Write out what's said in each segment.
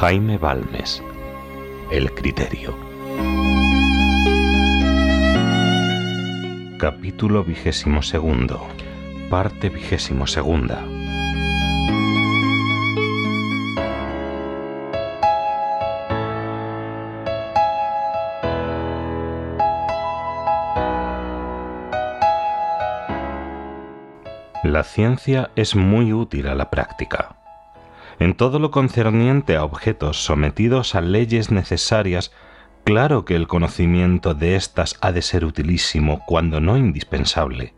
Jaime Balmes. El criterio. Capítulo vigésimo segundo. Parte vigésimo segunda. La ciencia es muy útil a la práctica. En todo lo concerniente a objetos sometidos a leyes necesarias, claro que el conocimiento de éstas ha de ser utilísimo, cuando no indispensable,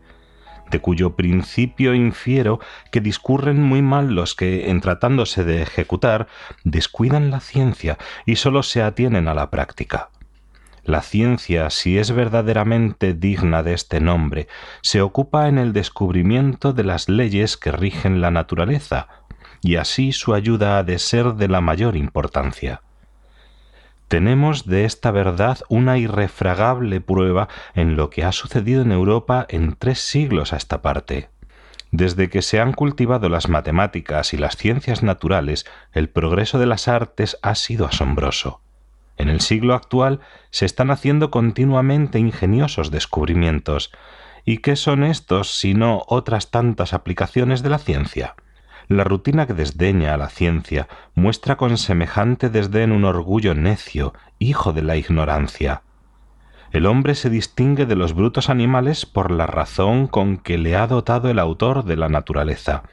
de cuyo principio infiero que discurren muy mal los que, en tratándose de ejecutar, descuidan la ciencia y sólo se atienen a la práctica. La ciencia, si es verdaderamente digna de este nombre, se ocupa en el descubrimiento de las leyes que rigen la naturaleza, y así su ayuda ha de ser de la mayor importancia. Tenemos de esta verdad una irrefragable prueba en lo que ha sucedido en Europa en tres siglos a esta parte. Desde que se han cultivado las matemáticas y las ciencias naturales, el progreso de las artes ha sido asombroso. En el siglo actual se están haciendo continuamente ingeniosos descubrimientos. ¿Y qué son estos sino otras tantas aplicaciones de la ciencia? La rutina que desdeña a la ciencia muestra con semejante desdén un orgullo necio, hijo de la ignorancia. El hombre se distingue de los brutos animales por la razón con que le ha dotado el autor de la naturaleza,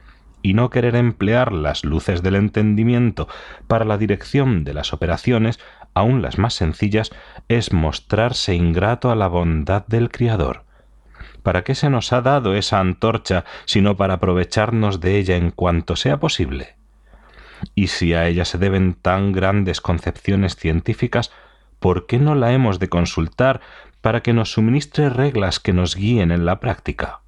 y no querer emplear las luces del entendimiento para la dirección de las operaciones, aun las más sencillas, es mostrarse ingrato a la bondad del Criador. ¿Para qué se nos ha dado esa antorcha sino para aprovecharnos de ella en cuanto sea posible? Y si a ella se deben tan grandes concepciones científicas, ¿por qué no la hemos de consultar para que nos suministre reglas que nos guíen en la práctica?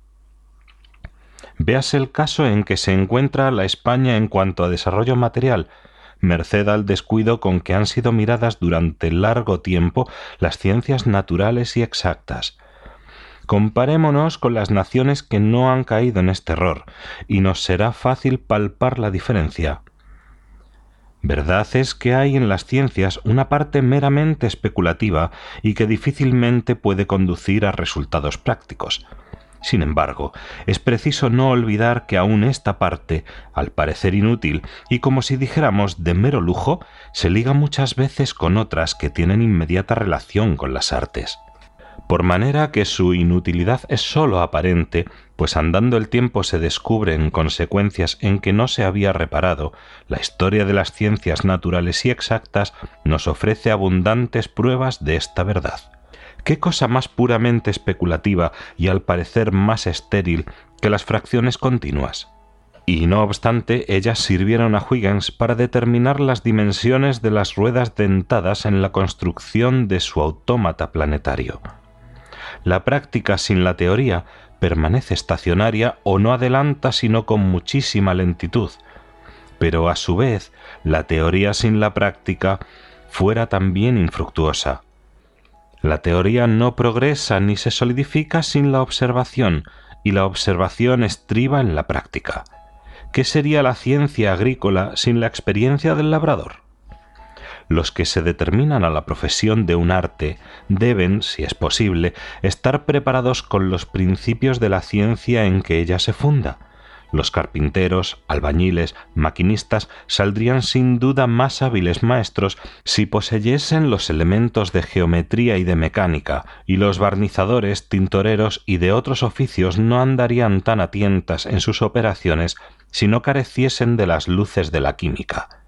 Véase el caso en que se encuentra la España en cuanto a desarrollo material, merced al descuido con que han sido miradas durante largo tiempo las ciencias naturales y exactas, Comparémonos con las naciones que no han caído en este error, y nos será fácil palpar la diferencia. Verdad es que hay en las ciencias una parte meramente especulativa y que difícilmente puede conducir a resultados prácticos. Sin embargo, es preciso no olvidar que aun esta parte, al parecer inútil y como si dijéramos de mero lujo, se liga muchas veces con otras que tienen inmediata relación con las artes por manera que su inutilidad es sólo aparente, pues andando el tiempo se descubren consecuencias en que no se había reparado, la historia de las ciencias naturales y exactas nos ofrece abundantes pruebas de esta verdad. ¿Qué cosa más puramente especulativa y al parecer más estéril que las fracciones continuas? Y no obstante, ellas sirvieron a Huygens para determinar las dimensiones de las ruedas dentadas en la construcción de su autómata planetario la práctica sin la teoría permanece estacionaria o no adelanta sino con muchísima lentitud, pero a su vez la teoría sin la práctica fuera también infructuosa. La teoría no progresa ni se solidifica sin la observación, y la observación estriba en la práctica. ¿Qué sería la ciencia agrícola sin la experiencia del labrador? Los que se determinan a la profesión de un arte deben, si es posible, estar preparados con los principios de la ciencia en que ella se funda. Los carpinteros, albañiles, maquinistas saldrían sin duda más hábiles maestros si poseyesen los elementos de geometría y de mecánica, y los barnizadores, tintoreros y de otros oficios no andarían tan a tientas en sus operaciones si no careciesen de las luces de la química.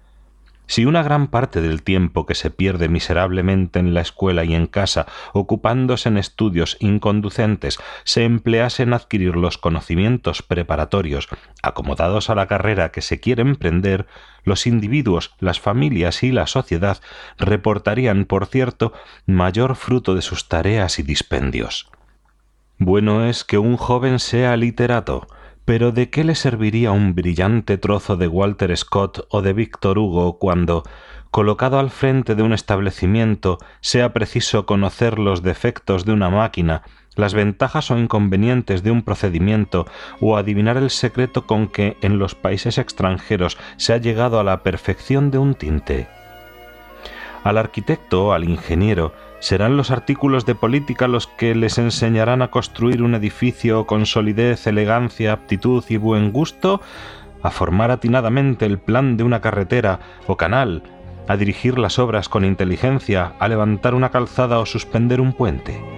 Si una gran parte del tiempo que se pierde miserablemente en la escuela y en casa ocupándose en estudios inconducentes se emplease en adquirir los conocimientos preparatorios acomodados a la carrera que se quiere emprender, los individuos, las familias y la sociedad reportarían, por cierto, mayor fruto de sus tareas y dispendios. Bueno es que un joven sea literato, pero ¿de qué le serviría un brillante trozo de Walter Scott o de Víctor Hugo cuando, colocado al frente de un establecimiento, sea preciso conocer los defectos de una máquina, las ventajas o inconvenientes de un procedimiento o adivinar el secreto con que en los países extranjeros se ha llegado a la perfección de un tinte? Al arquitecto, al ingeniero, serán los artículos de política los que les enseñarán a construir un edificio con solidez, elegancia, aptitud y buen gusto, a formar atinadamente el plan de una carretera o canal, a dirigir las obras con inteligencia, a levantar una calzada o suspender un puente.